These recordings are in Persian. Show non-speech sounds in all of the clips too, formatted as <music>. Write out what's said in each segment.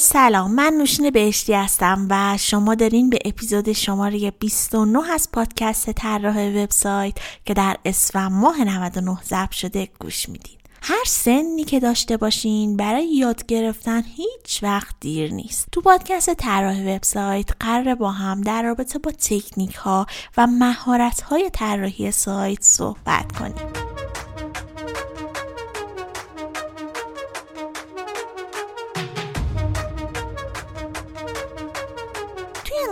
سلام من نوشین بهشتی هستم و شما دارین به اپیزود شماره 29 از پادکست طراح وبسایت که در اسفند ماه 99 ضبط شده گوش میدین. هر سنی که داشته باشین برای یاد گرفتن هیچ وقت دیر نیست. تو پادکست طراح وبسایت قرار با هم در رابطه با تکنیک ها و مهارت های طراحی سایت صحبت کنیم.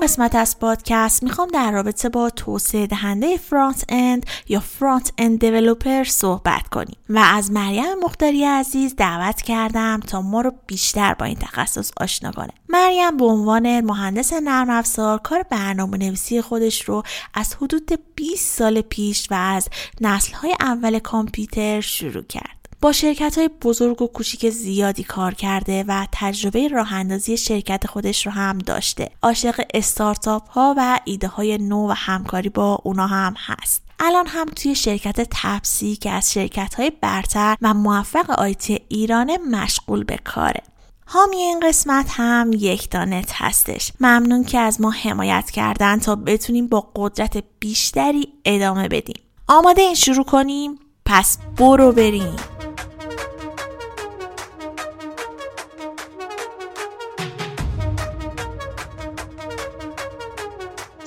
قسمت از پادکست می‌خوام در رابطه با توسعه دهنده front end یا front end developer صحبت کنیم و از مریم مختاری عزیز دعوت کردم تا ما رو بیشتر با این تخصص آشنا کنه. مریم به عنوان مهندس نرم افزار کار برنامه نویسی خودش رو از حدود 20 سال پیش و از نسل های اول کامپیوتر شروع کرد. با شرکت های بزرگ و کوچیک زیادی کار کرده و تجربه راه اندازی شرکت خودش رو هم داشته. عاشق استارتاپ ها و ایده های نو و همکاری با اونا هم هست. الان هم توی شرکت تپسی که از شرکت های برتر و موفق IT ایرانه مشغول به کاره. حامی این قسمت هم یک دانت هستش ممنون که از ما حمایت کردن تا بتونیم با قدرت بیشتری ادامه بدیم آماده این شروع کنیم پس برو بریم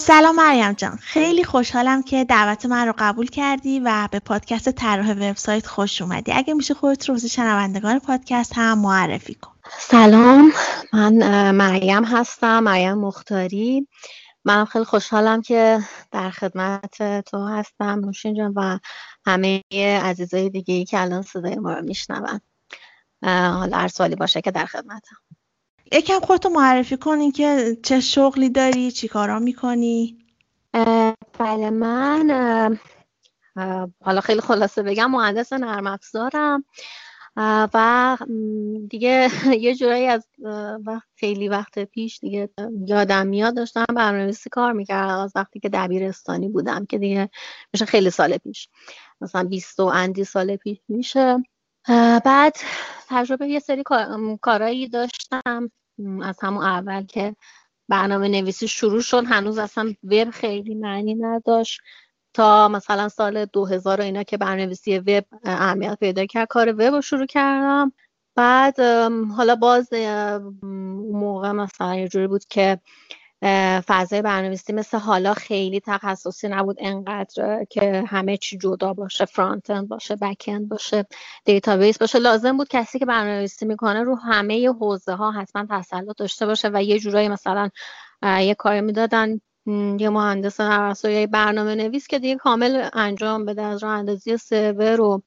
سلام مریم جان. خیلی خوشحالم که دعوت من رو قبول کردی و به پادکست طراح وبسایت خوش اومدی. اگه میشه خودت رو شنوندگان پادکست هم معرفی کن. سلام. من مریم هستم مریم مختاری. من خیلی خوشحالم که در خدمت تو هستم نوشین جان و همه عزیزای دیگه ای که الان صدای ما رو میشنون. حالا هر سوالی باشه که در خدمتم. یکم خودتو معرفی کنی که چه شغلی داری چی کارا می‌کنی. بله من حالا خیلی خلاصه بگم مهندس نرم افزارم. و دیگه <laughs> یه جورایی از وقت خیلی وقت پیش دیگه یادم میاد داشتم برنامه‌نویسی کار می‌کردم. از وقتی که دبیرستانی بودم که دیگه میشه خیلی سال پیش. مثلا 20 و اندی سال پیش میشه. بعد تجربه یه سری کارایی داشتم. از همون اول که برنامه نویسی شروع شد هنوز اصلا وب خیلی معنی نداشت. تا مثلا سال 2000 اینا که برنامه‌نویسی وب اهمیت پیدا کرد کار وب رو شروع کردم. بعد حالا باز موقع مثلا یه جوری بود که فضای برنامه‌نویسی مثل حالا خیلی تخصصی نبود انقدر که همه چی جدا باشه front end باشه back end باشه database باشه. لازم بود کسی که برنامه‌نویسی می‌کنه رو همه حوزه ها حتما تسلط داشته باشه و یه جورایی مثلا یه کاری می‌دادن یه مهندس نرم یا برنامه نویس که دیگه کامل انجام بده از راه اندازی سرور و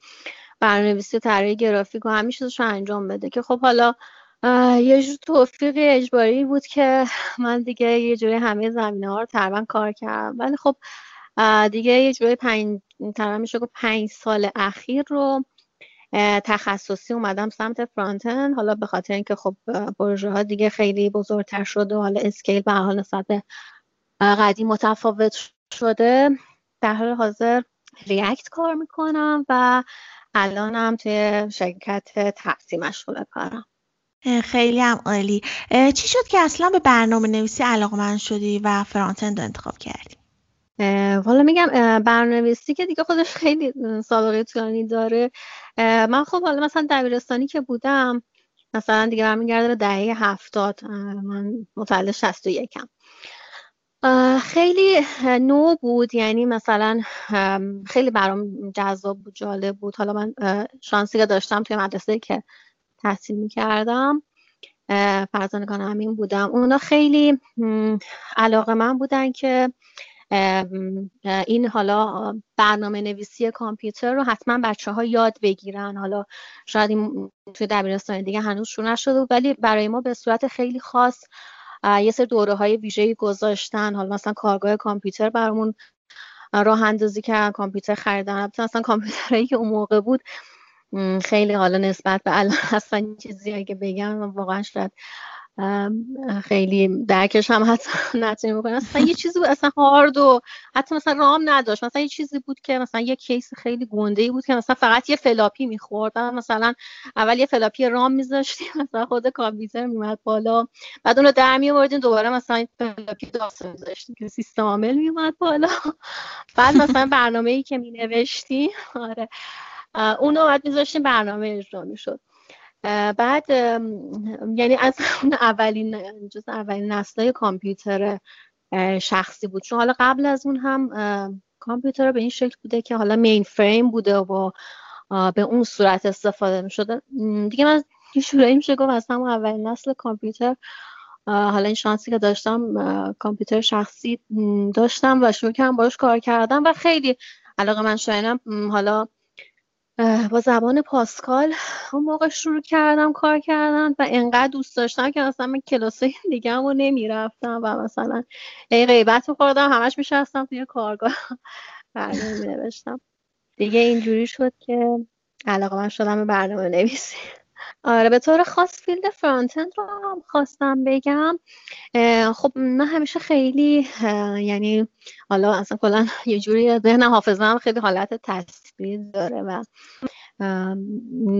برنامه‌نویسی طراحی گرافیک و همیشه رو انجام بده که خب حالا یه جور توفیق اجباری بود که من دیگه یه جوری همه زمینه ها رو تقریبا کار کردم. ولی خب دیگه یه جوری پنج تقریبا میشه پنج سال اخیر رو تخصصی اومدم سمت فرانتن. حالا به خاطر اینکه خب پروژه ها دیگه خیلی بزرگتر شده و حالا اسکیل به حال نسبت قدیم متفاوت شده در حال حاضر ریاکت کار می‌کنم و الانم توی شرکت تپسی مشغول کارم. خیلی هم عالی. چی شد که اصلا به برنامه نویسی علاقه من شدی و فرانتند انتخاب کردی؟ والا میگم برنامه نویسی که دیگه خودش خیلی سابقه طولانی داره. من خب حالا مثلا دبیرستانی که بودم مثلا دیگه برمیگرده به دهه هفتاد من متولد شست و یکم. خیلی نو بود یعنی مثلا خیلی برام جذاب بود جالب بود. حالا من شانسی که داشتم توی مدرسه که تحصیل می‌کردم. فرزانگان همین بودم. اونا خیلی علاقه من بودن که این حالا برنامه نویسی کامپیوتر رو حتما بچه ها یاد بگیرن. حالا شاید این توی دبیرستان دیگه هنوز شروع نشده ولی برای ما به صورت خیلی خاص یه سر دوره های ویژه‌ای گذاشتن. حالا مثلا کارگاه کامپیوتر برامون راه اندازی کردن کامپیوتر خریدن. مثلا کامپیوترهایی که اون موقع بود خیلی حالا نسبت به الان <laughs> اصلا چیزی که بگم واقعا شاید خیلی درکش هم حتی <laughs> نتونی بکنم اصلا یه چیزی بود اصلا هارد و حتی مثلا رام نداشت. مثلا یه چیزی بود که مثلا یه کیس خیلی گنده بود که مثلا فقط یه فلاپی می‌خورد. مثلا اول یه فلاپی ROM میذاشتیم <laughs> مثلا خود کامپیوتر میومد بالا. بعد اون رو در میوردیم دوباره مثلا فلاپی DOS میذاشتیم که سیستم عامل میومد بالا. بعد مثلا برنامه ای که مینوشتیم آره. اون رو بعد میذاشتیم برنامه اجرا می‌شد. بعد یعنی از <laughs> اون اولین جز اولین نسلای کامپیوتر شخصی بود. چون حالا قبل از اون هم کامپیوتر به این شکل بوده که حالا mainframe بوده و به اون صورت استفاده می شده دیگه من شورایی میشه گفت از همون اولین نسل کامپیوتر حالا این شانسی که داشتم کامپیوتر شخصی داشتم و شروع کردم باش کار کردم و خیلی علاقه من شاینم حالا با زبان پاسکال اون موقع شروع کردم کار کردن و انقدر دوست داشتم که مثلا من کلاسای <laughs> دیگه رو نمی‌رفتم و مثلا ای غیبت خوردم همش میشستم توی کارگاه. <laughs> برنامه نوشتم دیگه اینجوری شد که علاقه من شدم به برنامه نویسی آره به طور خاص فیلد فرانتند رو هم خواستم بگم. خب من همیشه خیلی یعنی حالا اصلا کلا <laughs> یه جوری ذهن حافظم خیلی حالت تصویر داره و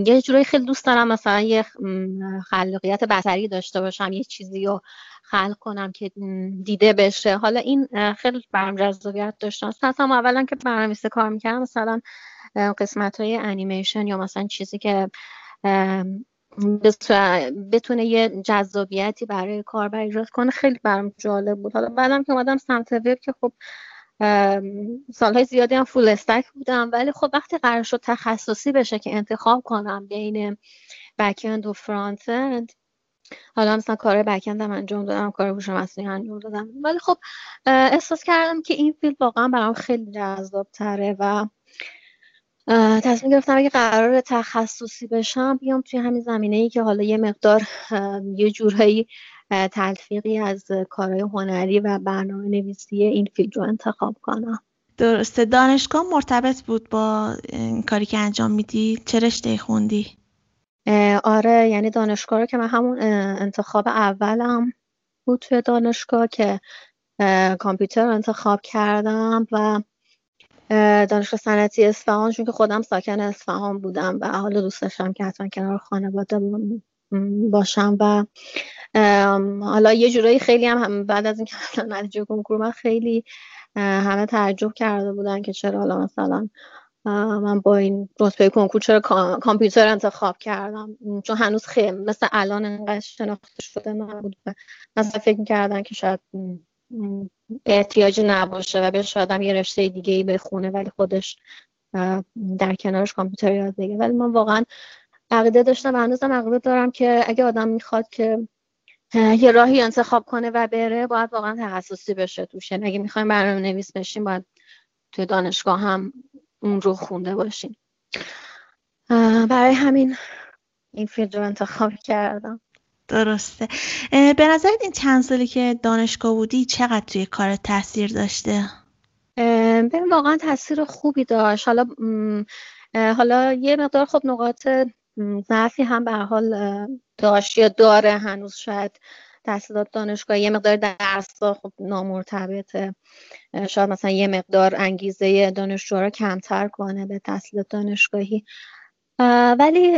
یه جوری خیلی دوست دارم مثلا یه خلاقیت بصری داشته باشم یه چیزی رو خلق کنم که دیده بشه. حالا این خیلی برام جذابیت داشتم اصلا اولا که برنامه‌نویسی کار می‌کردم مثلا قسمت های انیمیشن یا مثلا چیزی که بتونه یه جذابیتی برای کاربر ایجاد کنه. خیلی برام جالب بود. حالا بعدم که اومدم سمت وب که خب سالهای زیادی هم فول استک بودم. ولی خب وقتی قرار شد تخصصی بشه که انتخاب کنم بین بکند و فرانت اند حالا مثلا کار backend هم انجام دادم کار هوش مصنوعی انجام دادم. ولی خب احساس کردم که این field واقعا برام خیلی جذاب تره و تصمیم گرفتم اگه قرار تخصصی بشم بیام توی همین زمینه ای که حالا یه مقدار یه جورایی تلفیقی از کارهای هنری و برنامه نویسی این field رو انتخاب کنم. درسته. دانشگاه مرتبط بود با کاری که انجام میدی؟ چه رشته خوندی؟ آره یعنی دانشگاه رو که من همون انتخاب اولم بود توی دانشگاه که کامپیوتر انتخاب کردم و دانشگاه صنعتی اصفهان چون که خودم ساکن اصفهان بودم و حالا دوست داشتم که حتما کنار خانواده باشم و حالا یه جورایی خیلی هم, بعد از اینکه نتیجه کنکور من خیلی همه تعجب کرده بودن که چرا حالا مثلا من با این رتبه کنکور چرا کامپیوتر انتخاب کردم؟ چون هنوز خیلی مثل الان انقدر شناخته شده نبود مثلا فکر می‌کردن که شاید احتیاجی نباشه و بهش آدم یه رشته دیگه ای بخونه ولی خودش در کنارش کامپیوتر یاد بگیره. ولی من واقعا عقیده داشتم و هنوزم عقیده دارم که اگه آدم می‌خواد که یه راهی انتخاب کنه و بره باید واقعا تخصصی بشه توش. یعنی اگه می‌خوایم برنامه نویس بشیم باید توی دانشگاه هم اون رو خونده باشیم. برای همین این فیلد رو انتخاب کردم. درسته. به نظرت این چند سالی که دانشگاه بودی چقدر توی کار تاثیر داشته؟ ببین واقعا تاثیر خوبی داشت. حالا حالا یه مقدار خب نقاط ضعفی هم به حال داشت یا داره هنوز شاید تحصیلات دانشگاه یه مقدار درس خب نامرتبطه. شاید مثلا یه مقدار انگیزه دانشجو رو کمتر کنه به تحصیلات دانشگاهی. ولی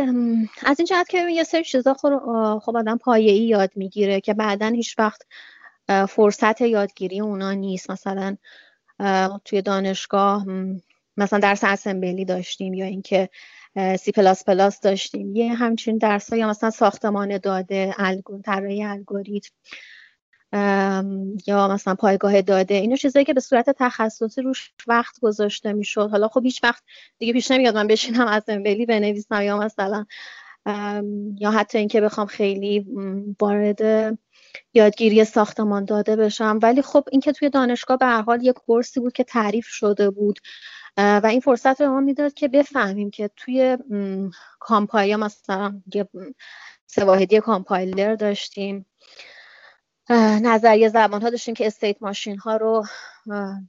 از این جهت که یه سری چیزا خب آدم پایه‌ای یاد می‌گیره که بعدا هیچ وقت فرصت یادگیری اونا نیست. مثلا توی دانشگاه مثلا درس اسمبلی داشتیم یا اینکه سی پلاس پلاس داشتیم. یه همچین درس یا مثلا ساختمان داده طراحی الگوریتم. یا مثلا پایگاه داده اینا چیزایی که به صورت تخصصی روش وقت گذاشته می‌شد. حالا خب هیچ وقت دیگه پیش نمیاد من بشینم از امبلی بنویسم یا مثلا یا حتی اینکه بخوام خیلی وارد یادگیری ساختمان داده بشم. ولی خب اینکه توی دانشگاه به هر حال یک کورسی بود که تعریف شده بود و این فرصت به ما می‌داد که بفهمیم که توی کامپایل مثلا یه سواهدی کامپایلر داشتیم. نظریه زبان ها داشتیم که state machine ها رو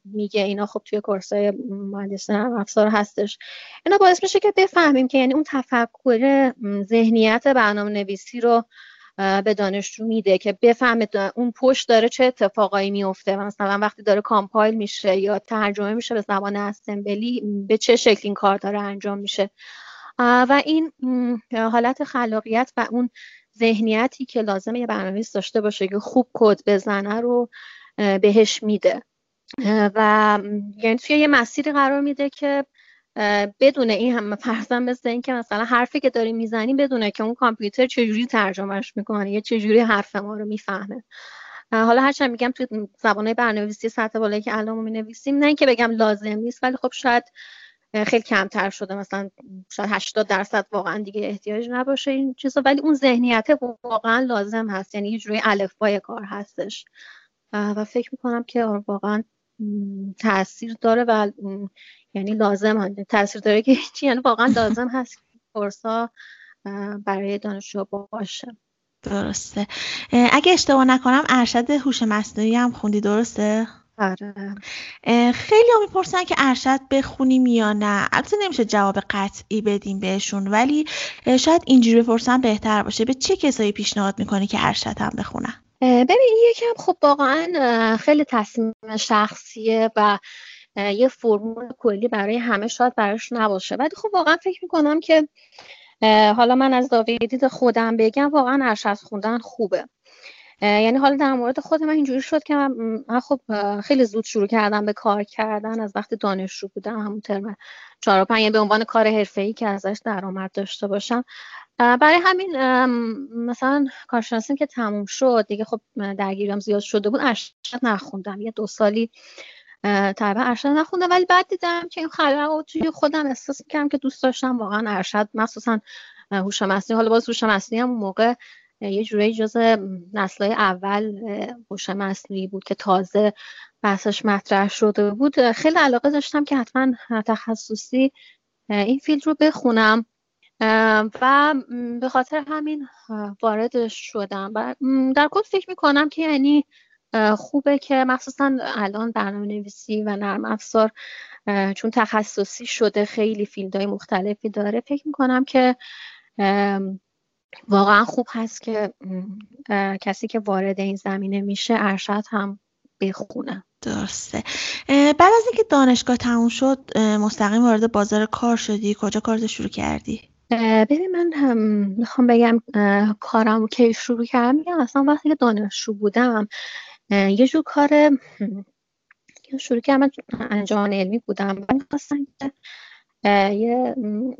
میگه اینا خب توی course های مهندسی افزار هستش. اینا باعث میشه که بفهمیم که یعنی اون تفکر ذهنیت برنامه نویسی رو به دانشجو میده که بفهمه اون پشت داره چه اتفاقایی میفته. و مثلا وقتی داره compile میشه یا ترجمه میشه به زبان Assembly به چه شکل این کار داره انجام میشه. و این حالت خلاقیت و اون ذهنیتی که لازمه یه برنامه‌نویس داشته باشه که خوب کد بزنه رو بهش میده. و یعنی توی یه مسیری قرار میده که بدون این هم فرضاً مثل این که مثلا حرفی که داری می‌زنی بدونه که اون کامپیوتر چجوری ترجمهش می‌کنه یا چجوری حرف ما رو می‌فهمه. حالا هرچند میگم توی زبانه برنامه‌نویسی سطح بالایی که الان می نویسیم نه اینکه بگم لازم نیست ولی خب شاید خیلی کمتر شده. مثلا شاید 80 درصد واقعا دیگه احتیاج نباشه این چیزا. ولی اون ذهنیت واقعا لازم هست. یعنی یه جوری الفبای کار هستش. و فکر می‌کنم که واقعا تاثیر داره و یعنی لازم هست. تاثیر داره که چی یعنی واقعا لازم هست کورسا برای دانشجو باشه. درسته. اگه اشتباه نکنم ارشد هوش مصنوعی هم خوندی درسته؟ آره. خیلی ها می‌پرسن که ارشد بخونیم یا نه. البته نمیشه جواب قطعی بدیم بهشون ولی شاید اینجوری بپرسن بهتر باشه. به چه کسایی پیشنهاد می‌کنی که ارشد هم بخونن؟ ببین یکم خب واقعا خیلی تصمیم شخصیه و یه فرمول کلی برای همه شاید براش نباشه. ولی خب واقعا فکر می‌کنم که حالا من از دید خودم بگم واقعا ارشد خوندن خوبه. یعنی حالا در مورد خود من اینجوری شد که من خب خیلی زود شروع کردم به کار کردن از وقتی دانشجو بودم همون ترم چهار و یعنی به عنوان کار ای که ازش درآمد داشته باشم. برای همین مثلا کارشناسی که تموم شد دیگه خب درگیرم زیاد شده بود ارشد نخوندم. یه دو سالی طبعا ارشد نخوندم ولی بعد دیدم که این خلق توی خودم احساس کردم که دوست داشتم واقعا ارشد مخصوصا هوش مصنوعی حالا باز هوش مصنوعی هم موقع یه جورایی جز نسلهای اول هوش مصنوعی بود که تازه بحثش مطرح شده بود. خیلی علاقه داشتم که حتما تخصصی این فیلد رو بخونم. و به خاطر همین وارد شدم. و در کل فکر می‌کنم که یعنی خوبه که مخصوصا الان برنامه نویسی و نرم افزار چون تخصصی شده خیلی فیلدهای مختلفی داره. فکر می‌کنم که واقعا خوب هست که کسی که وارد این زمینه میشه ارشد هم بخونه. درسته. بعد از اینکه دانشگاه تموم شد مستقیم وارد بازار کار شدی. کجا کار شروع کردی؟ ببین من هم می‌خوام بگم کارم که شروع کردم؟ میگم اصلا وقتی که دانشجو بودم یه جور کار شروع کردم. انجام علمی بودم. من خواستم که یه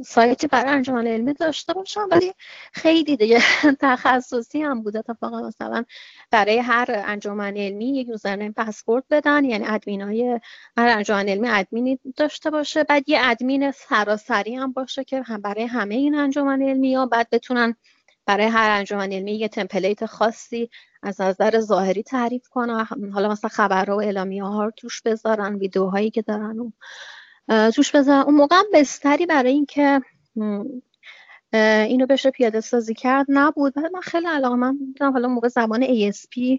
سایتی برای انجمن علمی داشته باشم ولی خیلی دیگه <laughs> تخصصی هم بود اتفاقا مثلا برای هر انجمن علمی یک یوزرنیم پسورد بدن یعنی ادمین های هر انجمن علمی ادمینی داشته باشه. بعد یه ادمین سراسری هم باشه که هم برای همه این انجمن علمی ها. بعد بتونن برای هر انجمن علمی یه تمپلیت خاصی از نظر ظاهری تعریف کنن. حالا مثلا خبرها و اعلامیه ها رو توش بذارن ویدیوهایی که دارن توش بزن. اون موقع بستری برای اینکه اینو بشه پیاده سازی کرد نبود. ولی من خیلی علاقه من بودم. حالا موقع زمان ASP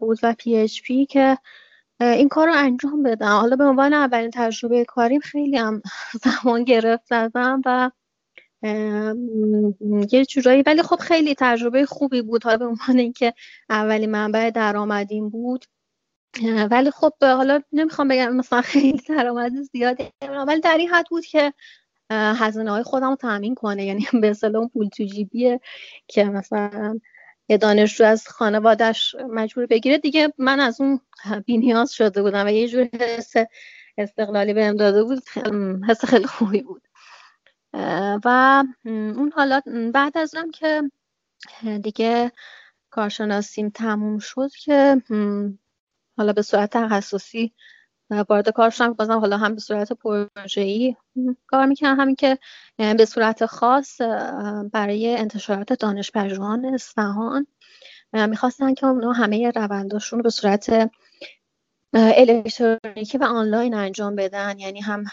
بود و PHP که این کار رو انجام بدم. حالا به عنوان اولین تجربه کاریم خیلی هم <laughs> زمان گرفت زدم و یه جورایی. ولی خب خیلی تجربه خوبی بود. حالا به عنوان اینکه اولین منبع درآمدیم بود. ولی خب حالا نمی‌خوام بگم مثلا خیلی درآمد زیادی ولی در این حد بود که هزینه های خودم رو تامین کنه. یعنی <laughs> به اصطلاح اون پول تو جیبیه که مثلا یه دانشجو از خانوادش مجبور بگیره. دیگه من از اون بینیاز شده بودم و یه جور حس استقلالی بهم داده بود. حس خیلی خوبی بود. و اون حالا بعد از اونم که دیگه کارشناسیم تموم شد که حالا به صورت تخصصی وارد کار شدم بازم حالا هم به صورت پروژه‌ای. کار می‌کنم همین که به صورت خاص برای انتشارات دانش پژوهان اصفهان می‌خواستن که اونا همه رونداشون رو به صورت الکترونیکی و آنلاین انجام بدن. یعنی هم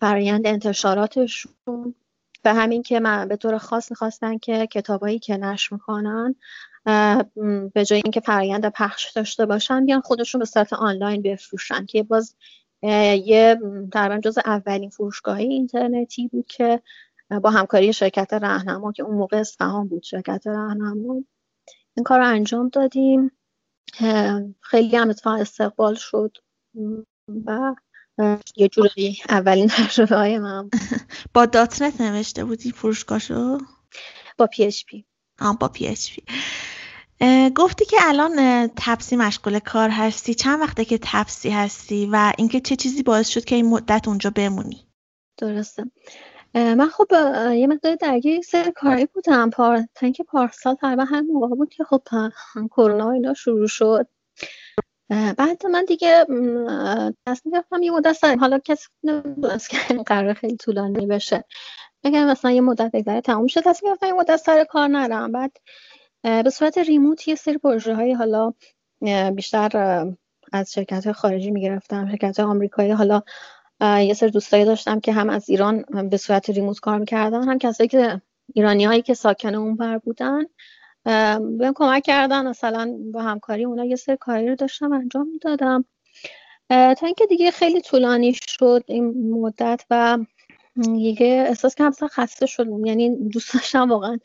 فرایند انتشاراتشون. و همین که من به طور خاص می‌خواستن که کتابایی که نشر می‌کنن به جای اینکه فرایند پخش داشته باشن بیان خودشون به صورت آنلاین بفروشن که باز یه تقریبا جز اولین فروشگاه اینترنتی بود که با همکاری شرکت رهنما که اون موقع اصفهان بود شرکت رهنما این کار رو انجام دادیم. خیلی هم اتفاق استقبال شد. و یه جوری اولین <laughs> تجربه های من <laughs> با .NET نوشته بودی فروشگاهشو؟ با PHP. با PHP. گفتی که الان تپسی مشغول کار هستی. چند وقته که تپسی هستی و اینکه چه چیزی باعث شد که این مدت اونجا بمونی؟ درسته. من خب یه مقدار درگیر سر کاری بودم. پار... تا اینکه پارسال تقریبا هم موقع بود که خب کرونا اینا شروع شد. بعد من دیگه تصمیم گرفتم یه مدت سر. حالا کسی نمی‌دونست که قرار خیلی طولانی بشه. اگر مثلا یه مدت بگذره تموم شد. تصمیم گرفتم یه مدت سر کار نرم. بعد به صورت ریموت یه سری پروژه های حالا بیشتر از شرکت خارجی می‌گرفتم شرکت آمریکایی. حالا یه سری دوستایی داشتم که هم از ایران به صورت ریموت کار می‌کردن هم کسایی که ایرانی هایی که ساکن اون بر بودن بهم کمک کردن. مثلا با همکاری اونا یه سری کاری رو داشتم انجام می‌دادم. تا اینکه دیگه خیلی طولانی شد این مدت و دیگه احساس کردم خسته شدم. یعنی دوست داشتم واقعا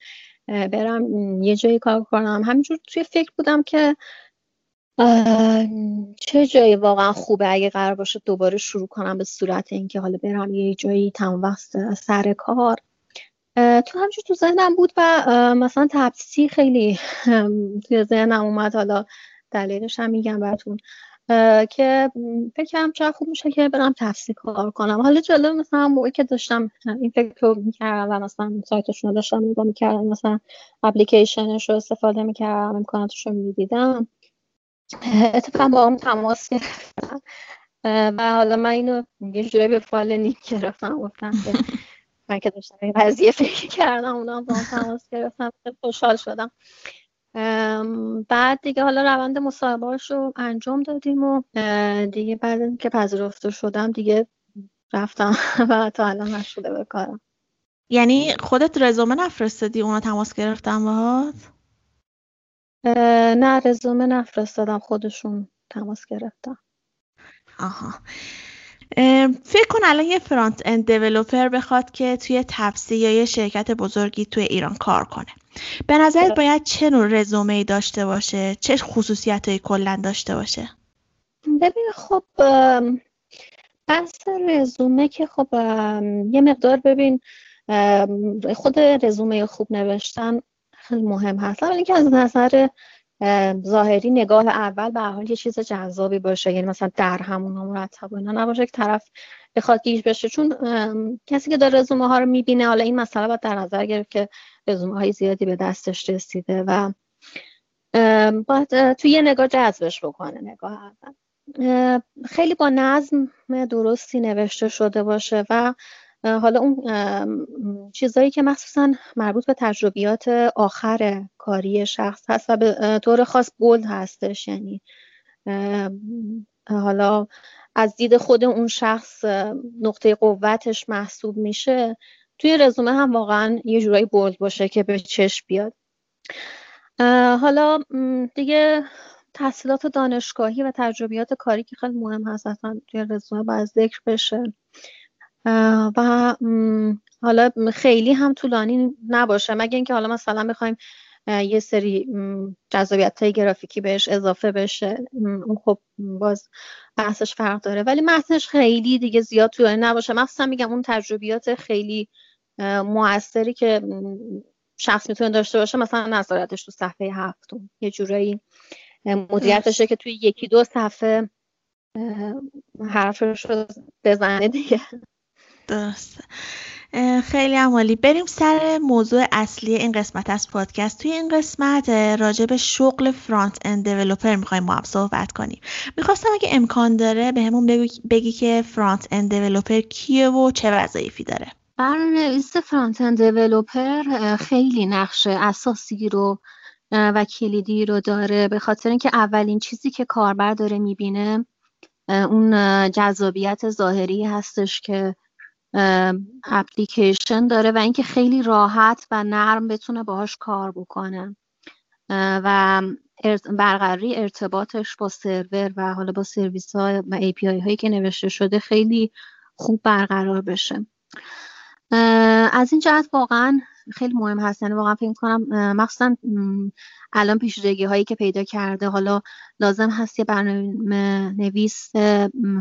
برم یه جایی کار کنم. همینجور توی فکر بودم که چه جایی واقعا خوبه اگه قرار باشه دوباره شروع کنم به صورت اینکه حالا برم یه جایی تمام وقت سر کار. تو همچون تو ذهنم بود و مثلا تپسی خیلی توی ذهنم اومد. حالا دلیلش هم میگم براتون. که فکرم چقدر خوب میشه که برم تفسی کار کنم. حالا جالب مثلا موقعی که داشتم این فکر رو می‌کردم و مثلا سایتشون رو داشتم نگاه می‌کردم مثلا اپلیکیشنش رو استفاده می‌کردم امکاناتش رو می‌دیدم. اتفاقا با هم تماس گرفتم. و حالا من اینو یه جوری به فال نیک گرفتم گفتم که من که داشتم این قضیه فکر کردم اونا با هم تماس گرفتم خوشحال شدم. بعد دیگه حالا روند مصاحبهاش رو انجام دادیم و دیگه بعد که پذیرفته شدم دیگه رفتم <laughs> و تا الان مشغوله به کارم. یعنی خودت رزومه نفرستادی اونا تماس گرفتم باهات؟ نه رزومه نفرستادم خودشون تماس گرفتم آها. فکر کن الان یه فرانت اند دیولوپر بخواد که توی تپسی یا یه شرکت بزرگی توی ایران کار کنه. به نظرت باید چه نوع رزومه ای داشته باشه؟ چه خصوصیت های کلن داشته باشه؟ ببین خب بحث رزومه که خب یه مقدار ببین خود رزومه خوب نوشتن خیلی مهم هست. ولی اینکه از نظر ظاهری نگاه اول به حال یه چیز جذابی باشه. یعنی مثلا در همون مرتب و اینا نباشه که طرف بخواد گیج بشه. چون کسی که داره رزومه ها رو می‌بینه حالا این مسئله باید در نظر گرفت که رزومه های زیادی به دستش رسیده و باید توی یه نگاه جذبش بکنه نگاه اول. خیلی با نظم درستی نوشته شده باشه و حالا اون چیزایی که مخصوصا مربوط به تجربیات آخر کاری شخص هست و به طور خاص بولد هستش یعنی حالا از دید خود اون شخص نقطه قوتش محسوب میشه. توی رزومه هم واقعا یه جورایی بولد باشه که به چشم بیاد. حالا دیگه تحصیلات دانشگاهی و تجربیات کاری که خیلی مهم هست اصلا توی رزومه باید ذکر بشه. و حالا خیلی هم طولانی نباشه. مگه اینکه حالا مثلا بخوایم یه سری جذابیت های گرافیکی بهش اضافه بشه. اون خب باز بحثش فرق داره. ولی متنش خیلی دیگه زیاد طولانی نباشه. مخصوصا میگم اون تجربیات خیلی موثری که شخص می‌تونه داشته باشه مثلا نظارتش تو صفحه هفتم. یه جورایی مدیریت داشته که توی یکی دو صفحه حرفش رو بزنه دیگه. درسته. خیلی عمالی. بریم سر موضوع اصلی این قسمت از پادکست. توی این قسمت راجع به شغل فرانت اند دیولوپر می‌خوایم هم صحبت کنیم. می‌خواستم اگه امکان داره به همون بگی, بگی که فرانت اند دیولوپر کیه و چه وظایفی داره. برنامه‌نویس فرانت اند دیولوپر خیلی نقش اساسی رو و کلیدی رو داره به خاطر اینکه اولین چیزی که کاربر داره می‌بینه اون جذابیت ظاهری هستش که اپلیکیشن داره و اینکه خیلی راحت و نرم بتونه باهاش کار بکنه. و برقراری ارتباطش با سرور و حالا با سرویس ها و API هایی که نوشته شده خیلی خوب برقرار بشه. از این جهت واقعا خیلی مهم هست. یعنی واقعا فکر کنم مخصوصا الان پیشرگی هایی که پیدا کرده حالا لازم هست یه برنامه نویس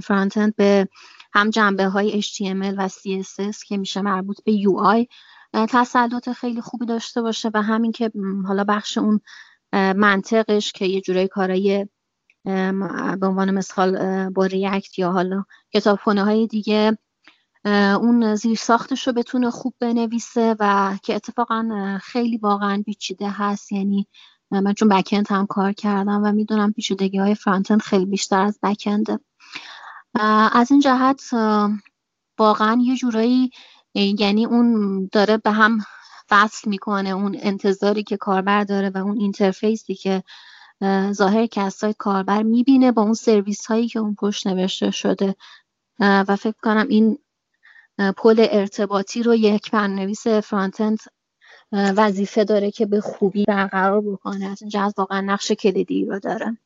فرانتند به هم جنبه های HTML و CSS که میشه مربوط به UI تسلط خیلی خوبی داشته باشه و همین که حالا بخش اون منطقش که یه جورای کارای به عنوان مثال با ریاکت یا حالا کتابخونه های دیگه اون زیر ساختش رو بتونه خوب بنویسه و که اتفاقا خیلی واقعا پیچیده هست. یعنی من چون بکند هم کار کردم و می‌دونم پیچیدگی های فرانتند خیلی بیشتر از بکنده از این جهت واقعا یه جورایی یعنی اون داره به هم وصل می‌کنه اون انتظاری که کاربر داره و اون اینترفیسی که ظاهر که از سایت کاربر می‌بینه با اون سرویس هایی که اون پشت نوشته شده. و فکر کنم این پل ارتباطی رو یک برنامه‌نویس فرانتند وظیفه داره که به خوبی برقرار بکنه. از اینجا از واقعا نقش کلیدی رو داره.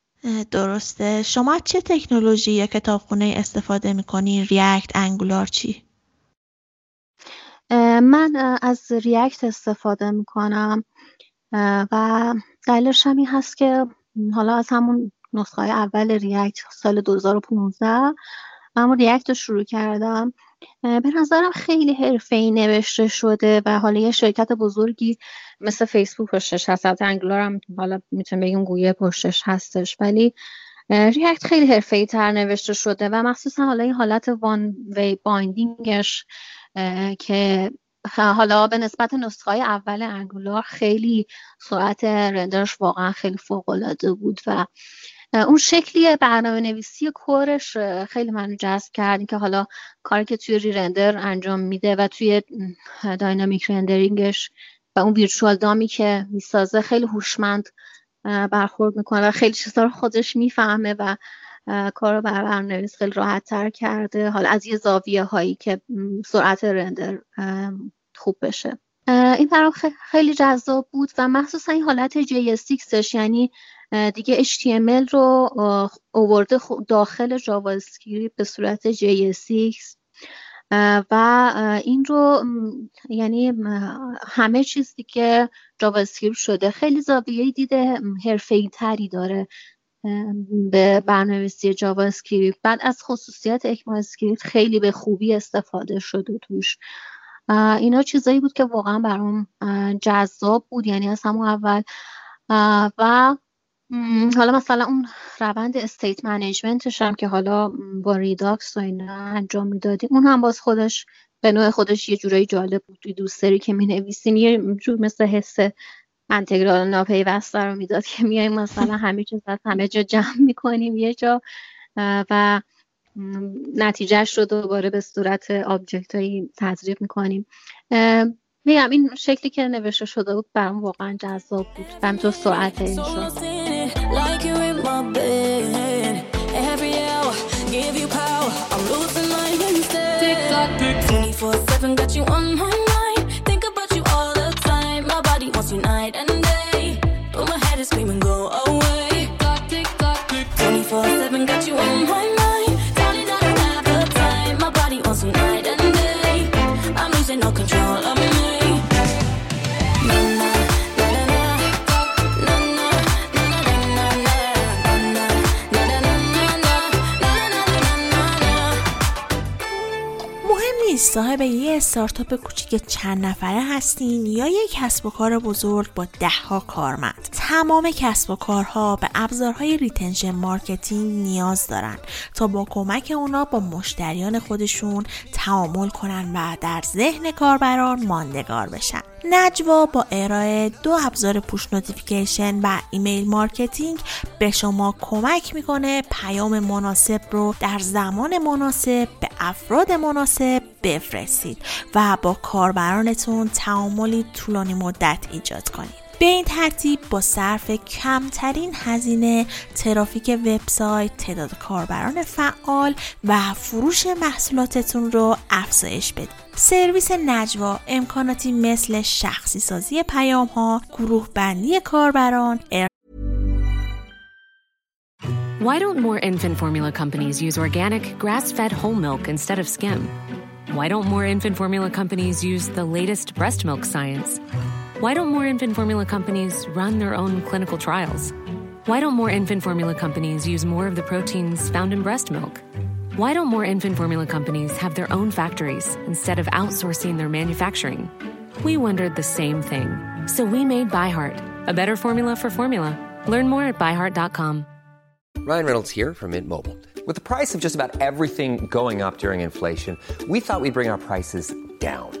درسته. شما چه تکنولوژی یا کتابخونه استفاده می‌کنی؟ ریاکت انگولار چی؟ من از ریاکت استفاده می‌کنم. و دلیلش هم این هست که حالا از همون نسخه اول ریاکت سال 2015 من ریاکت رو شروع کردم. به نظرم خیلی حرفه‌ای نوشته شده و حالا یه شرکت بزرگی مثل فیسبوک پشتش هست. البته هم حالا می‌تونیم بگیم گویه پشتش هستش ولی ریاکت خیلی حرفه‌ای تر نوشته شده و مخصوصا حالا این حالت وان وی بایندینگش که حالا به نسبت نسخه های اول انگولار خیلی سرعت رندرش واقعا خیلی فوق العاده بود و اون شکلی برنامه نویسی کورش خیلی منو جذب کرد. که حالا کاری که توی ری رندر انجام میده و توی داینامیک رندرینگش و اون ویرچوال دامی که می‌سازه خیلی هوشمند برخورد می‌کنه و خیلی چیزا رو خودش می‌فهمه و کار رو بر برنامه‌نویس خیلی راحت تر کرده. حالا از یه زاویه هایی که سرعت render خوب بشه. این برام خیلی جذاب بود و مخصوصا این حالت JSX یعنی دیگه HTML رو اوورده داخل Java به صورت JSX و این رو یعنی همه چیز دیگه Java شده. خیلی زاویه دید حرفه‌ای تری داره به برنامه‌نویسی JavaScript بعد از خصوصیت ECMAScript خیلی به خوبی استفاده شده توش. اینا چیزایی بود که واقعا برام جذاب بود یعنی از همون اول. و حالا مثلا اون روند state management ش هم که حالا با Redux و اینا انجام می‌دادیم اون هم باز خودش به نوع خودش یه جورایی جالب بود. توی store ی که می نویسیم یه جور مثل حس انتگرال ناپیوسته رو می‌داد که میایم مثلا همه چیز از همه جا جمع می‌کنیم یه جا. و نتیجهش رو دوباره به صورت آبجکت هایی تزریق می‌کنیم. میگم این شکلی که نوشته شده بود برام واقعا جذاب بود. و ساعت این شد. صاحب یه استارتاپ کوچیک چند نفره هستین یا یک کسب و کار بزرگ با دهها کارمند. تمام کسب و کارها به ابزارهای retention marketing نیاز دارن تا با کمک اونا با مشتریان خودشون تعامل کنن و در ذهن کاربران ماندگار بشن. نجوا با ارائه دو ابزار push notification و email marketing به شما کمک می‌کنه پیام مناسب رو در زمان مناسب به افراد مناسب بفرستید و با کاربرانتون تعاملی طولانی مدت ایجاد کنید. به این ترتیب با صرف کمترین هزینه ترافیک وبسایت تعداد کاربران فعال و فروش محصولاتتون رو افزایش بدید سرویس نجوا امکاناتی مثل شخصی سازی پیام ها گروه بندی کاربران Why don't more infant formula companies use organic, grass-fed whole milk instead of skim? Why don't more infant formula companies use the latest breast milk science? Why don't more infant formula companies run their own clinical trials? Why don't more infant formula companies use more of the proteins found in breast milk? Why don't more infant formula companies have their own factories instead of outsourcing their manufacturing? We wondered the same thing. So we made ByHeart, a better formula for formula. Learn more at byheart.com. Ryan Reynolds here from Mint Mobile. With the price of just about everything going up during inflation, we thought we'd bring our prices down.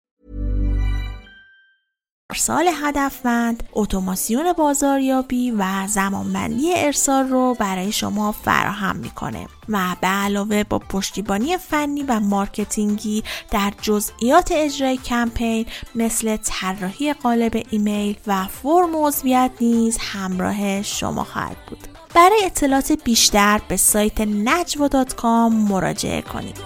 ارسال هدفمند، اتوماسیون بازاریابی و زمانبندی ارسال رو برای شما فراهم می‌کنه و به علاوه با پشتیبانی فنی و marketing ی در جزئیات اجرای کمپین مثل طراحی قالب ایمیل و فرم عضویت نیز همراه شما خواهد بود. برای اطلاعات بیشتر به سایت نجوا.com مراجعه کنید.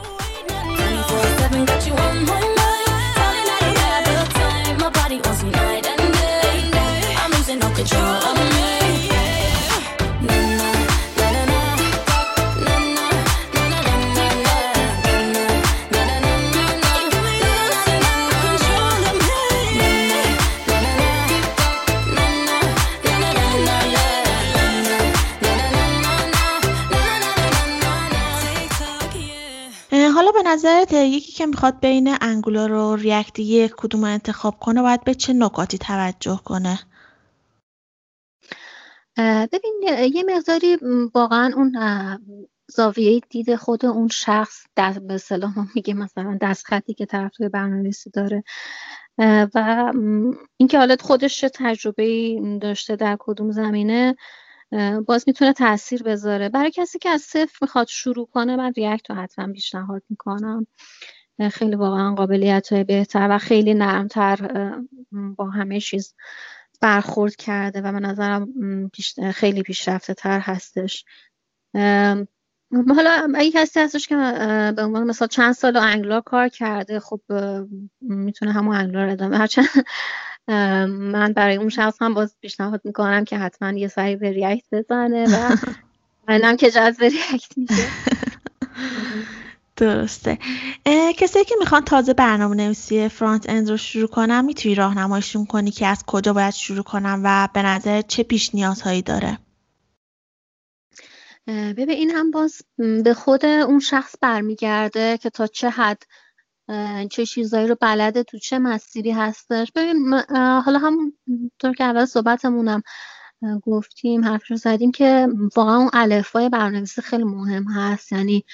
حالا به نظرت یکی که می‌خواد بین انگولار و ریاکت یک کدوم انتخاب کنه باید به چه نکاتی توجه کنه؟ ببین یه مقداری واقعا اون زاویه دید خود اون شخص دست به ما میگه مثلا دست خطی که طرف توی برنامه‌نویسی داره و اینکه حالت خودش چه تجربه داشته در کدوم زمینه باز می‌تونه تاثیر بذاره. برای کسی که از صفر می‌خواد شروع کنه من ریاکت رو حتما پیشنهاد می‌کنم. خیلی واقعا قابلیت های بهتر و خیلی نرمتر با همه چیز برخورد کرده و به نظرم خیلی پیشرفته تر هستش حالا اگه کسی هستش که به عنوان مثلا چند سال انگلار کار کرده خب می‌تونه همون انگلار ادامه هرچند من برای اون شخص هم باز پیشنهاد می‌کنم که حتما یه سری به ریاکت بزنه و منم که جذب ریاکت میشه. درسته. کسی که می‌خوان تازه برنامه نویسی فرانت اند رو شروع کنم می‌تونی راهنماییشون کنی که از کجا باید شروع کنم و به نظر چه پیش نیازهایی داره ببین این هم باز به خود اون شخص برمیگرده که تا چه حد چه چیزایی رو بلده تو چه مسیری هستش؟ ببین حالا هم طور که اول صحبتمونم گفتیم حرف رو زدیم که واقعا اون الفبای برنامه‌نویسی خیلی مهم هست. یعنی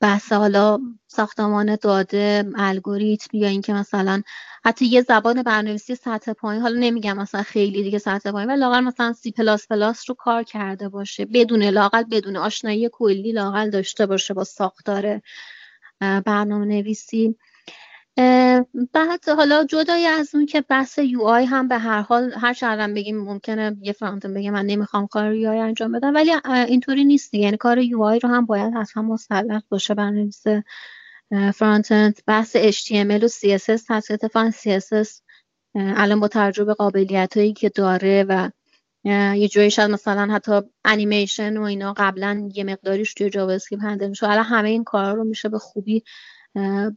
بحث حالا ساختمان داده الگوریتم یا اینکه مثلا حتی یه زبان برنامه‌نویسی سطح پایین حالا نمیگم مثلا خیلی دیگه سطح پایین ولی لاقل مثلا سی پلاس پلاس رو کار کرده باشه. بدون لاقل بدون آشنایی کلی لاقل داشته باشه با ساختار برنامه نویسی بعد حالا جدای از اون که بحث UI هم به هر حال هر چقدر بگیم ممکنه یه front بگه من نمی‌خوام کار UI انجام بدم ولی اینطوری نیست یعنی کار UI رو هم باید حتما مسلط باشه برنامه‌نویس front-end بحث HTML و CSS هست. اتفاقا CSS الان با ترجمه قابلیت هایی که داره و یه جوری شاید مثلا حتی انیمیشن و اینا قبلا یه مقداریش توی جاوا اسکریپت handle میشه. الان همه این کارا رو میشه به خوبی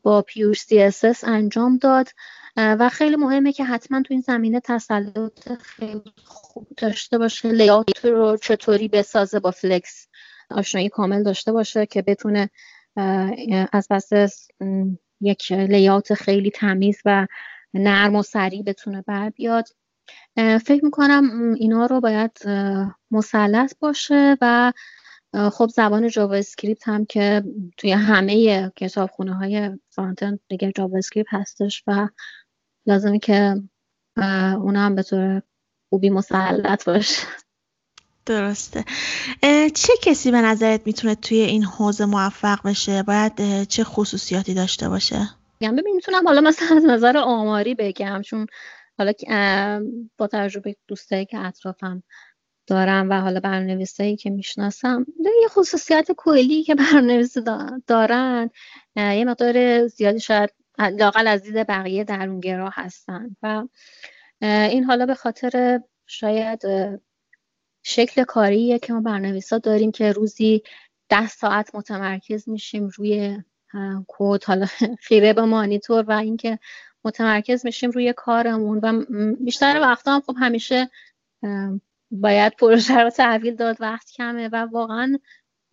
با pure CSS انجام داد. و خیلی مهمه که حتما تو این زمینه تسلط خیلی خوب داشته باشه. layout رو چطوری بسازه با flex آشنایی کامل داشته باشه که بتونه از پس یک layout خیلی تمیز و نرم و سریع بتونه بر بیاد. فکر می‌کنم اینا رو باید مسلط باشه و خب زبان جاوا اسکریپت هم که توی همه کتابخونه های front-end دیگه جاوا اسکریپت هستش و لازمه که اونا هم به طور خوبی مسلط باشه. درسته. چه کسی به نظرت می‌تونه توی این حوزه موفق بشه؟ باید چه خصوصیاتی داشته باشه؟ ببین می‌تونم حالا مثلا از نظر آماری بگم چون حالا با تجربه دوستایی که اطرافم دارم و حالا برنامه‌نویسایی که می‌شناسم یه خصوصیت کلی که <laughs> برنامه‌نویس دارن یه مقدار زیادی شاید لاقل از دید بقیه درونگرا هستن و این حالا به خاطر شاید شکل کاریه که ما برنامه‌نویسا داریم که روزی ده ساعت متمرکز میشیم روی کد حالا <laughs> خیره به مانیتور و اینکه متمرکز میشیم روی کارمون و بیشتر وقتا هم خب همیشه باید پروژه رو تحویل داد وقت کمه و واقعا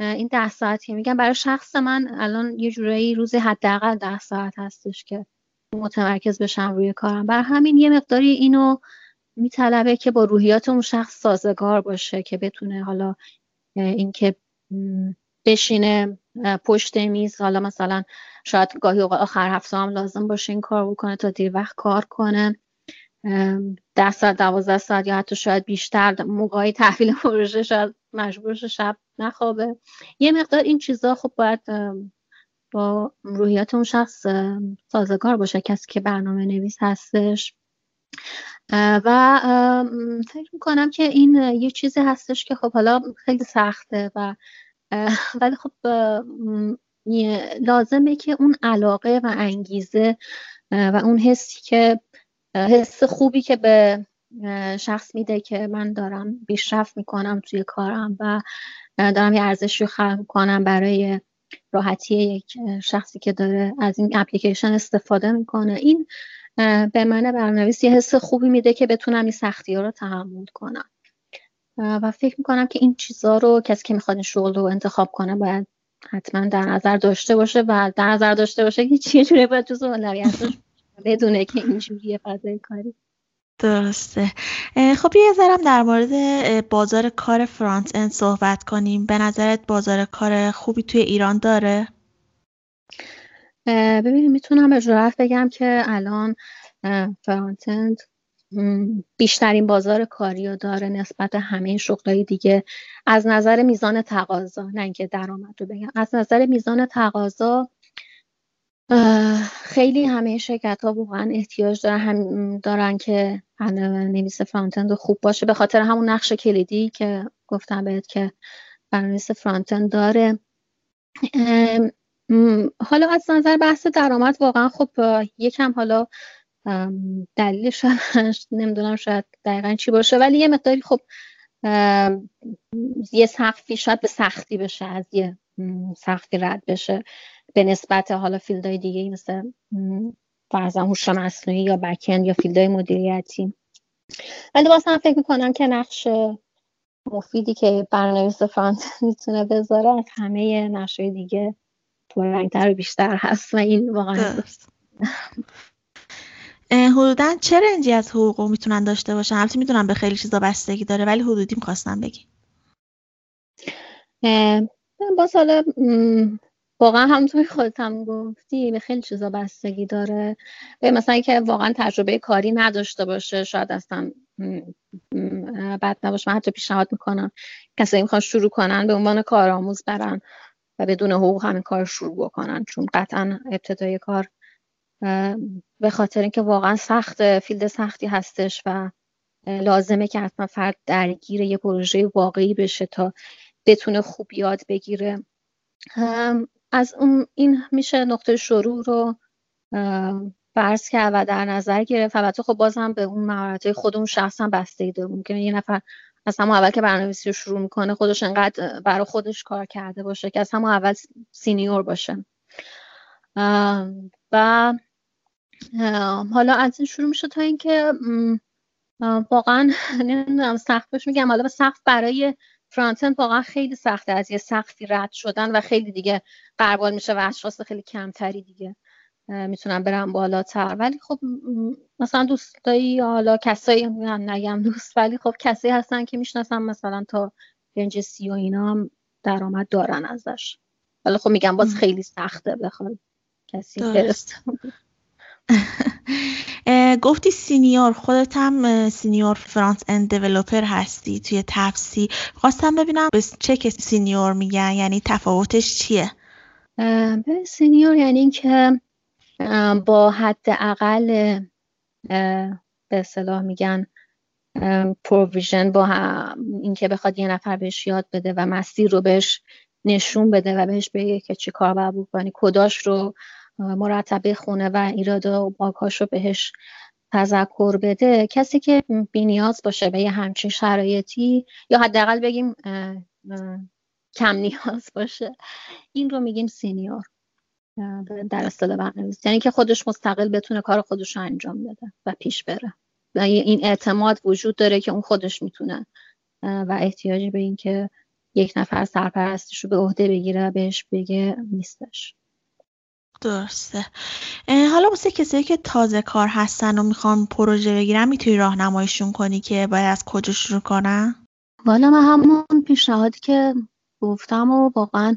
این ده ساعت که میگم برای شخص من الان یه جورایی روزی حداقل ده ساعت هستش که متمرکز بشم روی کارم. بر همین یه مقداری اینو میطلبه که با روحیات اون شخص سازگار باشه که بتونه حالا اینکه بشینه پشت میز. حالا مثلا شاید گاهی آخر هفته هم لازم باشه این کار بکنه تا دیر وقت کار کنه. ده ساعت دوازده ساعت یا حتی شاید بیشتر موقعی تحویل پروژه شاید مجبورش شب نخوابه. یه مقدار این چیزا خب باید با روحیات اون شخص سازگار باشه کسی که برنامه نویس هستش. و فکر می‌کنم که این یه چیزی هستش که خب حالا خیلی سخته و ولی خب لازمه که اون علاقه و انگیزه و اون حسی که حس خوبی که به شخص میده که من دارم پیشرفت می‌کنم توی کارم و دارم یه ارزشی رو خلق کنم برای راحتی یک شخصی که داره از این اپلیکیشن استفاده می‌کنه. این به من برنامه‌نویس یه حس خوبی میده که بتونم این سختی ها رو تحمل کنم. و فکر می‌کنم که این چیزها رو کسی که می‌خواد این شغل رو انتخاب کنه باید حتما در نظر داشته باشه و در نظر داشته باشه که چیه جوری باید جز اولویتش بدونه که اینجوریه فضای کاری. درسته. خب یه ذرم در مورد بازار کار فرانت اند صحبت کنیم. به نظرت بازار کار خوبی توی ایران داره؟ ببینید می‌تونم به جرات بگم که الان فرانت اند بیشترین بازار کاری رو داره نسبت همه شغلای دیگه. از نظر میزان تقاضا نه اینکه درآمد رو بگم از نظر میزان تقاضا خیلی همه شرکت ها واقعا احتیاج دارن, هم دارن که نویس فرانتند خوب باشه به خاطر همون نقش کلیدی که گفتم بهت که برنامه‌نویس front-end داره. حالا از نظر بحث درآمد واقعا خب یکم حالا دلیلش <laughs> نمی‌دونم شاید دقیقا چی باشه ولی یه مقداری خب یه سختی شاید به سختی بشه از یه سختی رد بشه. به نسبت حالا field های دیگه مثل فرضاً هوش مصنوعی یا back-end یا field های مدیریتی. ولی واسه هم فکر می‌کنم که نقش مفیدی که برنامه‌نویس فرانت <laughs> می‌تونه بذاره از همه نقشهای دیگه پررنگتر و بیشتر هست و این واقعا حدودا چه رنجی از حقوق می‌تونن داشته باشن؟ البته می‌دونم به خیلی چیزا بستگی داره ولی حدودی می‌خواستم بگی. باز حالا واقعا همونطوری خودت هم گفتی به خیلی چیزا بستگی داره. به مثلا که واقعا تجربه کاری نداشته باشه شاید اصلا بد نباشه. من حتی پیشنهاد می‌کنم کسایی می‌خوان شروع کنن به عنوان کارآموز برن و بدون حقوق همین کار شروع بکنن. چون قطعا ابتدای کار به خاطر اینکه واقعا سخت فیلد سختی هستش و لازمه که حتما فرد درگیر یه پروژه واقعی بشه تا بتونه خوب یاد بگیره. از اون این میشه نقطه شروع رو فرض کرد و در نظر گرفت. البته خب بازم به اون مهارت خود اون شخص هم بستگی داره ممکنه یه نفر از همون اول که برنامه‌نویسی رو شروع می‌کنه خودش انقدر برای خودش کار کرده باشه که از همون اول سینیور باشه. و حالا از این شروع میشه تا اینکه واقعا <laughs> نمی‌دونم سختش میگم. حالا سخت برای front-end واقعا خیلی سخته از یه سختی رد شدن و خیلی دیگه غربال میشه و اشخاص خیلی کمتری دیگه می‌تونن برن بالاتر. ولی خب مثلا دوستایی حالا کسایی نگم دوست ولی خب کسی هستن که می‌شناسن مثلا تا range سی و اینا هم درآمد دارن ازش. ولی خب میگم باز خیلی سخته بخواد کسی برسه گفتی senior خودت هم senior front-end developer هستی توی تپسی. خواستم ببینم به چه کسی senior میگن یعنی تفاوتش چیه؟ به senior یعنی اینکه با حد اقل به اصطلاح میگن supervision با اینکه بخواد یه نفر بهش یاد بده و مسیر رو بهش نشون بده و بهش بگه که چی کار باید بکنی. کدهاش رو مرتب بخونه و ایراداش و باگاش رو بهش تذکر بده کسی که بینیاز باشه به یه همچین شرایطی یا حداقل بگیم کم نیاز باشه. این رو میگیم سینیور. در اصطلاح برنامه‌نویسی یعنی که خودش مستقل بتونه کار خودش رو انجام بده و پیش بره. و این اعتماد وجود داره که اون خودش می‌تونه و احتیاجی به این که یک نفر سرپرستش رو به عهده بگیره بهش بگه نیستش. درسته. حالا واسه کسایی که تازه کار هستن و می‌خوان پروژه بگیرن می‌تونی راهنماییشون کنی که باید از کجا شروع کنن؟ والا من همون پیشنهادی که گفتم و واقعا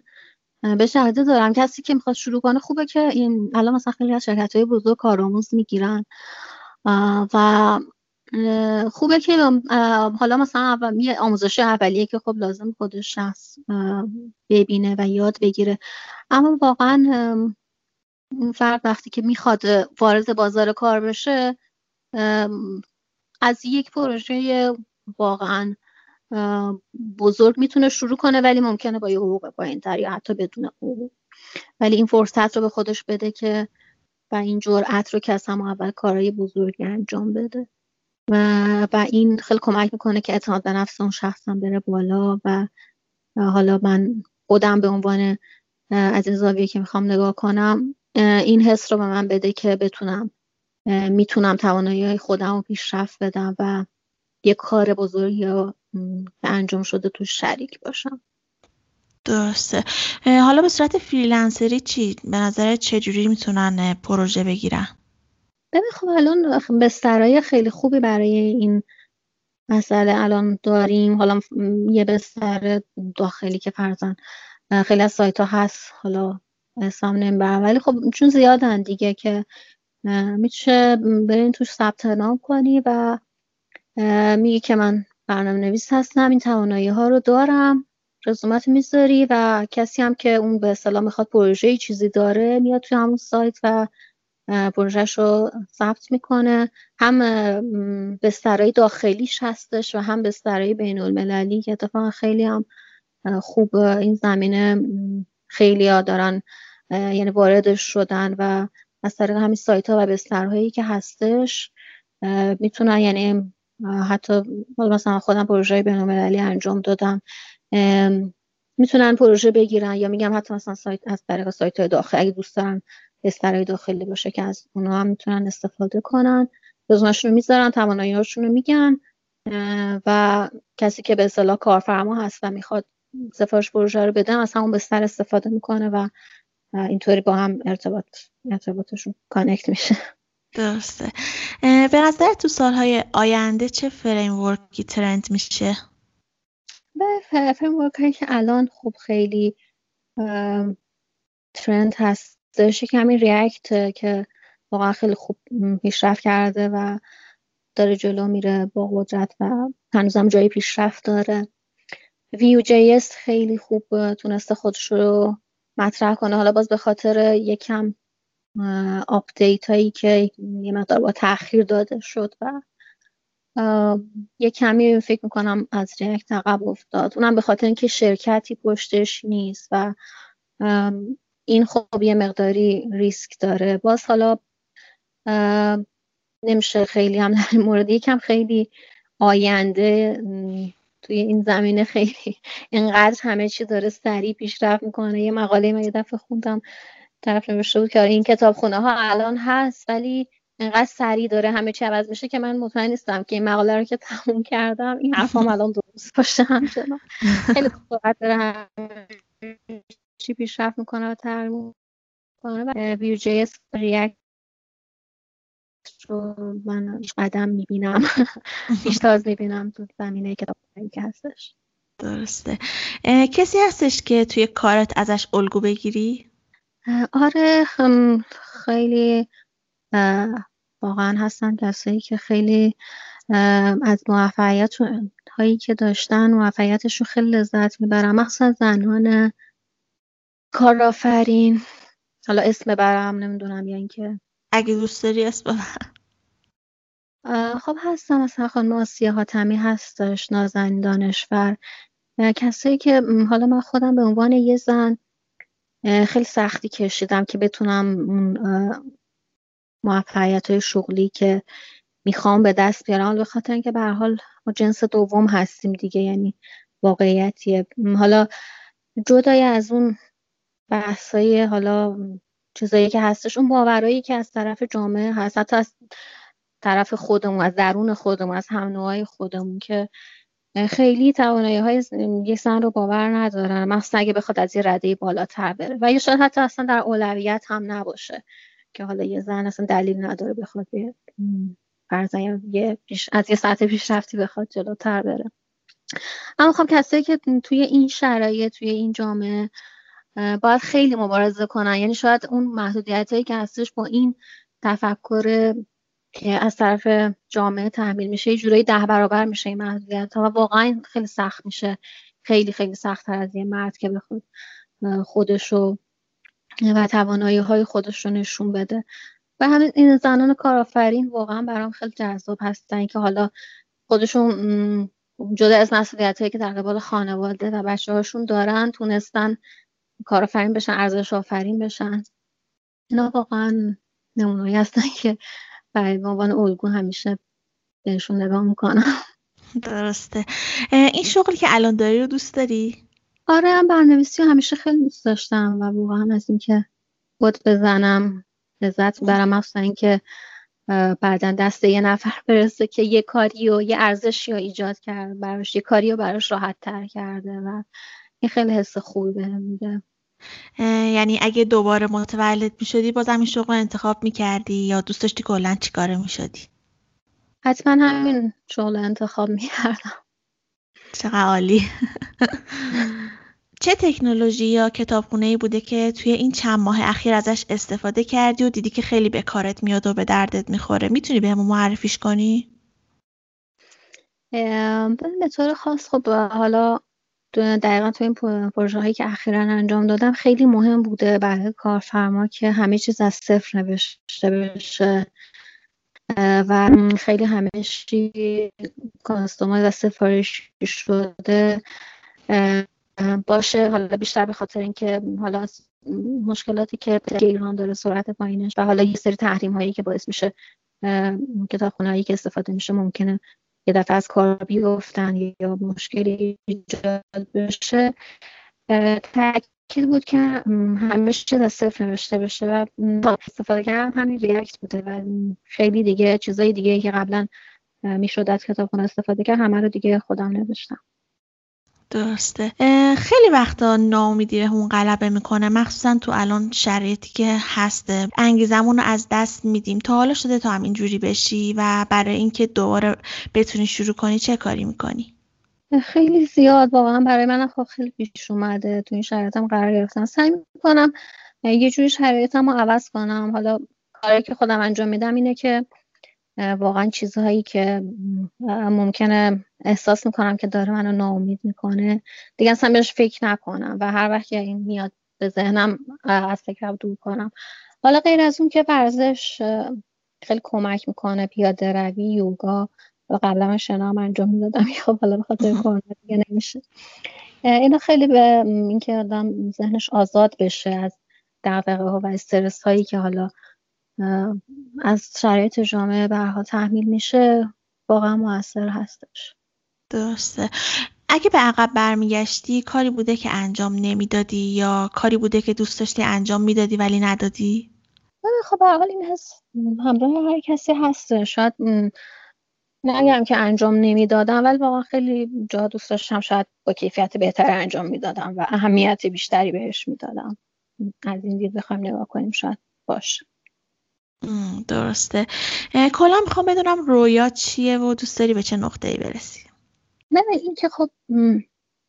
به شهده دارم. کسی که می‌خواد شروع کنه خوبه که این الان مثلا خیلی از شرکت های بزرگ کارآموز می‌گیرن. و خوبه که حالا مثلا اول یه آموزش اولیه که خب لازم خودش شخص ببینه و یاد بگیره. اما واقعا اون فرد وقتی که می‌خواد وارد بازار کار بشه از یک پروژه واقعا بزرگ می‌تونه شروع کنه ولی ممکنه با یه حقوق پایین تر یا حتی بدون حقوق. ولی این فرصت رو به خودش بده که و این جرأت رو که از هم اول کارهای بزرگی انجام بده. و, و این خیلی کمک می‌کنه که اعتماد به نفس اون شخص هم بره بالا. و حالا من خودم به عنوان از این زاویه که می‌خوام نگاه کنم این حس رو به من بده که بتونم می‌تونم توانایی خودم رو پیشرفت بدم و یه کار بزرگی رو انجام شده تو شریک باشم. درسته. حالا به صورت فریلنسری چی؟ به نظر چجوری می‌تونن پروژه بگیرن؟ ببین خب الان بسترهای خیلی خوبی برای این مسئله الان داریم. حالا یه بستر داخلی که فرزن خیلی از سایت ها هست. حالا اسم نمی‌برم. ولی خب چون زیادن دیگه که میشه برین توش ثبت نام کنی و میگی که من برنامه نویس هستم این توانایی ها رو دارم رزومت می‌ذاری و کسی هم که اون به اصطلاح می‌خواد پروژه چیزی داره میاد توی همون سایت و پروژهش رو ثبت می‌کنه. هم بسترهای داخلیش هستش و هم بسترهای بین المللی که اتفاقا خیلی هم خوب این زمینه خیلی ها دارن یعنی واردش شدن و از طریق همین سایت ها و بسترهایی که هستش می‌تونن یعنی حتی مثلا خودم پروژه بینالمللی انجام دادم می‌تونن پروژه بگیرن یا میگم حتی مثلا سایت از طریق سایت های داخل اگه دوست دارن بسترهای داخلی باشه که از اونا هم می‌تونن استفاده کنن. رزومشون رو می‌ذارن توانایی رو میگن و کسی که به اصطلاح کارفرما هست و می‌خواد سفارش پروژه رو بدم از همون بستر استفاده می‌کنه و اینطوری با هم ارتباط ارتباطشون connect میشه. درسته. به نظر تو سالهای آینده چه framework ی trend میشه؟ به framework هایی که الان خب خیلی trend هستش یکی React که واقعا خیلی خوب پیشرفت کرده و داره جلو میره با قدرت و هنوزم جای پیشرفت داره. Vue JS خیلی خوب تونسته خودش رو مطرح کنه. حالا باز به خاطر یکم update هایی که یه مقدار با تاخیر داده شد و یه کمی فکر می‌کنم از React عقب افتاد. اونم به خاطر اینکه شرکتی پشتش نیست و این خب یه مقداری ریسک داره. باز حالا نمیشه خیلی هم در مورد یکم خیلی آینده توی این زمینه خیلی <laughs> اینقدر همه چی داره سریع پیشرفت می‌کنه. یه مقاله من یه دفعه خوندم طرف نوشته بود که آره این کتاب خونه ها الان هست ولی اینقدر سریع داره همه چی عوض میشه که من مطمئن نیستم که این مقاله رو که تموم کردم این حرفام <laughs> الان درست باشه همچنان. خیلی سرعت داره چی پیشرفت می‌کنه و تغییر کنه و ویو جی اس ریاکت رو من قدم می‌بینم. <laughs> پیشتاز می‌بینم تو زمینه کتاب که هستش. درسته. کسی هستش که توی کارت ازش الگو بگیری؟ آره خیلی واقعا هستن کسایی که خیلی از موفقیت هایی که داشتن موفقیتش رو خیلی لذت می‌برن. مخصوصا زنان کارآفرین. حالا اسم برم نمی‌دونم یا اینکه اگه دوست داری اسم خب هستم. مثلا خانم آسیا حاتمی هستش نازنین دانشور. کسایی که حالا من خودم به عنوان یه زن خیلی سختی کشیدم که بتونم اون موفقیت های شغلی که می‌خوام به دست بیارم. به خاطر اینکه به حال ما جنس دوم هستیم دیگه یعنی واقعیتیه. حالا جدای از اون بحثای حالا چیزایی که هستش اون باورایی که از طرف جامعه هست حتی از طرف خودمون از درون خودمون از هم خودمون که خیلی توانایی های یه زن رو باور ندارن. مخصوصا اگه بخواد از یه رده بالاتر بره. و یا شاید حتی اصلا در اولویت هم نباشه که حالا یه زن اصلا دلیل نداره بخواد فرضاً یه از یه سطح پیشرفتی بخواد جلوتر بره. اما خب کسایی که توی این شرایط توی این جامعه باید خیلی مبارزه کنن. یعنی شاید اون محدودیت هایی که هستش با این تفکر که از طرف جامعه تحمیل میشه یه جورایی ده برابر میشه این محدودیت ها و واقعا خیلی سخت میشه. خیلی خیلی سخت از یه مرد که بخواد خودشو و توانایی های خودش رو نشون بده. و همین این زنان کارآفرین واقعا برام خیلی جذاب هستن که حالا خودشون جدا از مسئولیت هایی که در قبال خانواده و بچه هاشون دارن تونستن کارآفرین بشن ارزش آفرین بشن. اینا واقعا نمونهایی هستن <laughs> که برای عنوان الگو همیشه بهشون نگاه می‌کنم. درسته. این شغلی که الان داری رو دوست داری؟ آره هم برنویسی همیشه خیلی دوست داشتم و واقعا از اینکه بود بزنم لذت می‌برم مخصوصا اینکه بعدا دست یه نفر <laughs> برسه که یه کاری و یه ارزشی رو ایجاد کرد براش یه کاری رو براش راحت تر کرده و این خیلی حس خوبی بهم میده. یعنی اگه دوباره متولد می شدی بازم این شغل انتخاب می کردی یا دوست داشتی کلا چی کاره می شدی؟ حتما همین شغل انتخاب می کردم چقدر عالی چه تکنولوژی یا کتابخونه ای بوده که توی این چند ماه اخیر ازش استفاده کردی و دیدی که خیلی به کارت میاد و به دردت می‌خوره می‌تونی بهمون معرفیش کنی؟ به طور خاص خب حالا دقیقا تو این پروژه هایی که اخیرا انجام دادم خیلی مهم بوده برای کارفرما که همه چیز از صفر نوشته بشه. و خیلی همه چی کاستومایز و سفارش شده. باشه حالا بیشتر به خاطر اینکه حالا مشکلاتی که ایران داره سرعت پایینش و حالا یه سری تحریم هایی که باعث میشه کتابخونه هایی که استفاده میشه ممکنه یه دفعه از کار بیفتن یا مشکلی ایجاد بشه تاکید بود که همه چیز از صفر نوشته بشه و استفاده کردم همین ریاکت بوده و خیلی دیگه چیزای دیگه که قبلا می‌شد از کتابخونه استفاده کرد همه رو دیگه خودم نوشتم. درسته. خیلی وقتا ناامیدی اون غلبه می‌کنه. مخصوصا تو الان شرایطی که هسته انگیزمون رو از دست میدیم. تا حالا شده تو همین جوری بشی و برای اینکه دوباره بتونی شروع کنی چه کاری می‌کنی؟ خیلی زیاد. واقعا برای من خب خیلی پیش اومده. تو این شرایطم قرار گرفتن سعی می‌کنم یه جوری شرایطم رو عوض کنم. حالا کاری که خودم انجام میدم اینه که واقعا چیزهایی که ممکنه احساس می‌کنم که داره منو ناامید می‌کنه. دیگه اصلا بهش فکر نکنم و هر وقت این میاد به ذهنم از فکرم دور کنم. حالا غیر از اون که ورزش خیلی کمک می‌کنه پیاده روی یوگا. و قبلا من انجام می‌دادم خب حالا به خاطر کرونا دیگه نمیشه. اینا خیلی به اینکه آدم ذهنش آزاد بشه از دغدغه ها و استرس هایی که حالا از شرایط جامعه برها تحمیل میشه واقعا موثر هستش. درسته. اگه به عقب برمیگشتی کاری بوده که انجام نمی‌دادی یا کاری بوده که دوست داشتی انجام می‌دادی ولی ندادی؟ خب به این هست همراه هر کسی هست شاید نگم که انجام نمی‌دادم ولی واقعا خیلی جا دوست داشتم. شاید با کیفیت بهتر انجام می‌دادم و اهمیت بیشتری بهش می‌دادم. از این دید بخوایم نگاه کنیم شاید باشه. درسته. کلا می‌خوام بدونم رویا چیه و دوست داری به چه نقطه ای برسی؟ نه این که خب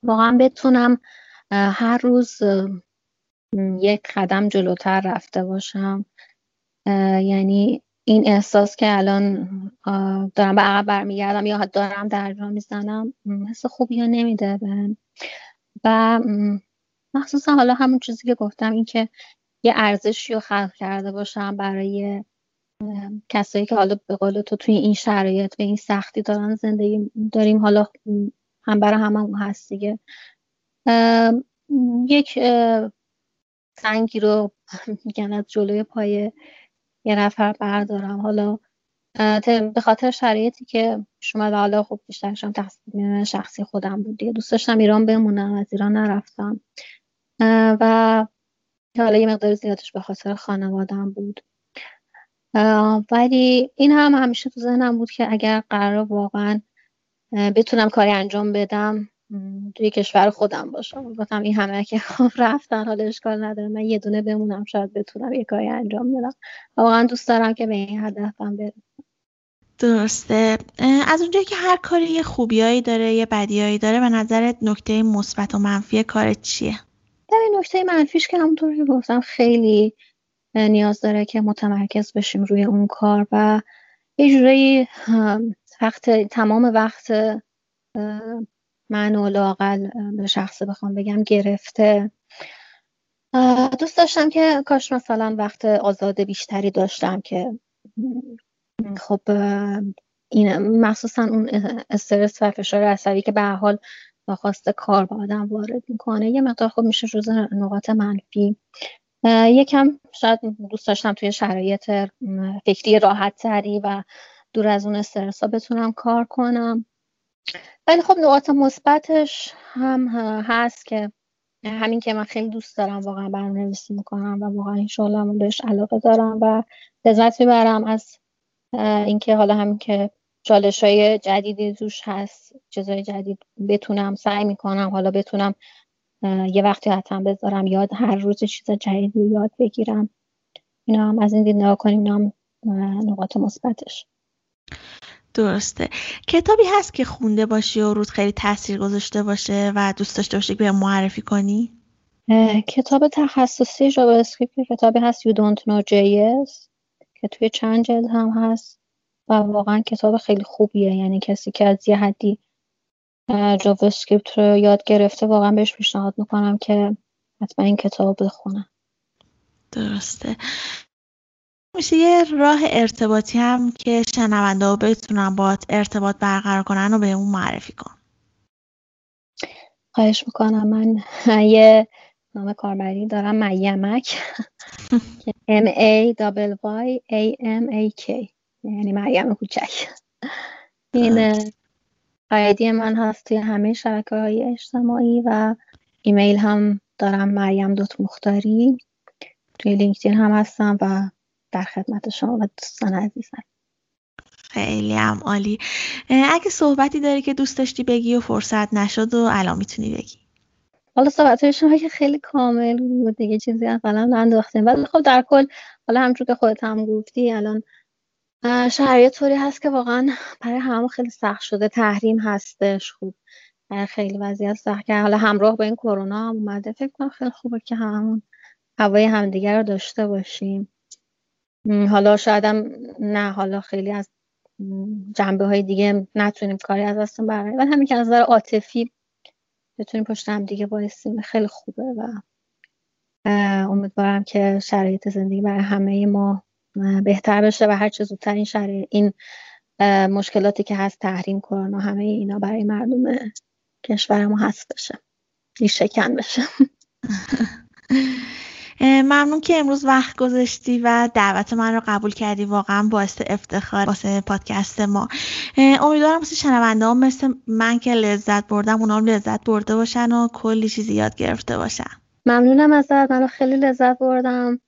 واقعا بتونم هر روز یک قدم جلوتر رفته باشم. یعنی این احساس که الان دارم به عقب برمیگردم یا دارم در جا می‌زنم حس خوبی یا نمیده و مخصوصا حالا همون چیزی که گفتم این که یه ارزشی رو خلق کرده باشم برای کسایی که حالا به قول تو توی این شرایط و این سختی دارن زندگی داریم حالا هم برای همه هست دیگه. یک سنگی رو <laughs> میگن از جلوی پای یه نفر بردارم. حالا به خاطر شرایطی که شما حالا خب بیشترشم تقصیر شخصی خودم بود دیگه. دوست داشتم ایران بمونم از ایران نرفتم. و حالا یه مقدار زیادش به خاطر خانوادم بود. ولی این هم همیشه تو ذهنم بود که اگر قرار واقعا بتونم کاری انجام بدم توی کشور خودم باشم. گفتم این همه که خب رفتن حالا اشکال نداره. من یه دونه بمونم شاید بتونم یه کاری انجام بدم. واقعا دوست دارم که به این هدفم برسم درسته. از اونجایی که هر کاری یه خوبیایی داره یه بدیایی داره به نظرت نکته مثبت و منفی کارت چیه؟ ببین نکته منفیش که همونطور که گفتم خیلی نیاز داره که متمرکز بشیم روی اون کار و یه جورایی وقت تمام وقت من و لاقل به شخصه بخوام بگم گرفته. دوست داشتم که کاش مثلا وقت آزاد بیشتری داشتم که خب این مخصوصا اون استرس و فشار عصبی که به حال خواست کار با آدم وارد می‌کنه. یه مقدار خب میشه جز نقاط منفی. یکم شاید دوست داشتم توی شرایط فکری راحت تری و دور از اون استرس ها بتونم کار کنم. ولی خب نقاط مثبتش هم هست که همین که من خیلی دوست دارم واقعا برنامه‌نویسی می‌کنم و واقعا این بهش علاقه دارم و لذت می‌برم از اینکه حالا همین که چالش های جدیدی توش هست چیزای جدید بتونم سعی می‌کنم حالا بتونم یه وقتی حتما بذارم یاد هر روز چیز جدیدی یاد بگیرم. اینا هم از این دید نگاه کنیم اینا نقاط مثبتش. درسته. کتابی هست که خونده باشی و روت خیلی تاثیر گذاشته باشه و دوست داشته باشی که به معرفی کنی؟ کتاب تخصصی جاوا اسکریپت کتابی هست You Don't Know JS که توی چند جلد هم هست. و واقعا کتاب خیلی خوبیه. یعنی کسی که از یه حدی جاوا اسکریپت رو یاد گرفته واقعا بهش پیشنهاد می‌کنم که حتما این کتاب بخونه. درسته. میشه یه راه ارتباطی هم که شنونده ها بتونن با ارتباط برقرار کنن و به اون معرفی کن. خواهش می‌کنم. من <laughs> یه نام کاربری دارم میمک <laughs> <laughs> M A Y A M A K. یعنی مریم کوچک. این آیدی من هست توی همه شبکه های اجتماعی و ایمیل هم دارم مریم دوت مختاری. توی لینکدین هم هستم و در خدمت شما و دوستان عزیزم. خیلی هم عالی. اگه صحبتی داری که دوست داشتی بگی و فرصت نشد و الان می‌تونی بگی. حالا صحبت شما که خیلی کامل بود دیگه چیزی اولا ننداختیم. ولی خب در کل حالا همچون که خودت هم گفتی الان شرایط طوری هست که واقعا برای همه خیلی سخت شده تحریم هستش. خوب خیلی وضعیت سخت که حالا همراه با این کرونا هم اومده. فکر کنم خیلی خوبه که همون هوای همدیگر رو داشته باشیم. حالا شاید نه حالا خیلی از جنبه های دیگه نتونیم کاری از دستون برای ولی همین که از نظر عاطفی بتونیم پشت هم دیگه بایستیم خیلی خوبه و امیدوارم که شرایط زندگی برای همه ما بهتر بشه و هر چه زودتر این شرایط این مشکلاتی که هست تحریم کرونا همه اینا برای مردم کشور ما هست بشه. این شکن بشه. <laughs> ممنون که امروز وقت گذاشتی و دعوت من رو قبول کردی. واقعا باعث افتخار واسه پادکست ما. امیدوارم واسه شنونده هم مثل من که لذت بردم اونا هم لذت برده باشن و کلی چیزی یاد گرفته باشن. ممنونم ازت. من خیلی لذت بردم.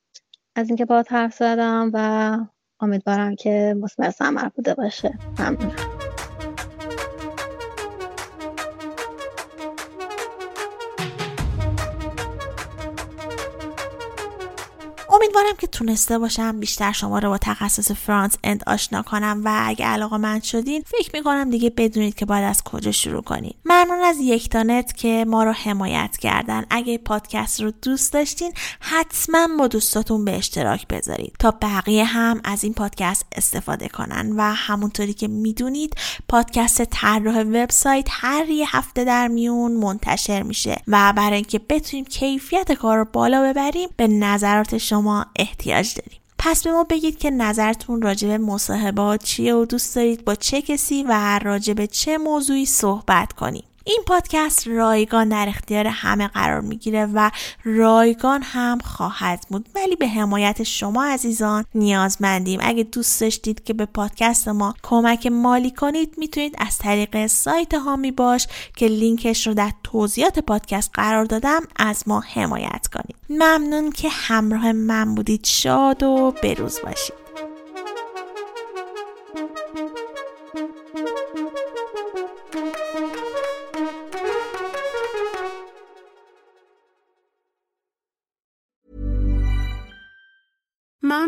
از اینکه با حرف زدم و امیدوارم که مثمر ثمر بوده باشه. ممنونم. امیدوارم که تونسته باشم بیشتر شما رو با تخصص فرانس اند آشنا کنم و اگه علاقه من شدین فکر می‌کنم دیگه بدونید که باید از کجا شروع کنید ممنون از یکتانت که ما رو حمایت کردن. اگه پادکست رو دوست داشتین حتما با دوستاتون به اشتراک بذارید. تا بقیه هم از این پادکست استفاده کنن و همونطوری که می‌دونید پادکست طراح وبسایت هر یه هفته در میون منتشر میشه و برای اینکه بتونیم کیفیت کار رو بالا ببریم به نظرات شما احتیاج داریم. پس به ما بگید که نظرتون راجع به مصاحبات چیه و دوست دارید با چه کسی و راجع به چه موضوعی صحبت کنیم. این پادکست رایگان در اختیار همه قرار می‌گیره و رایگان هم خواهد بود. ولی به حمایت شما عزیزان نیازمندیم. اگه دوست داشتید که به پادکست ما کمک مالی کنید می‌تونید از طریق سایت هامی باش که لینکش رو در توضیحات پادکست قرار دادم از ما حمایت کنید. ممنون که همراه من بودید. شاد و بروز باشید.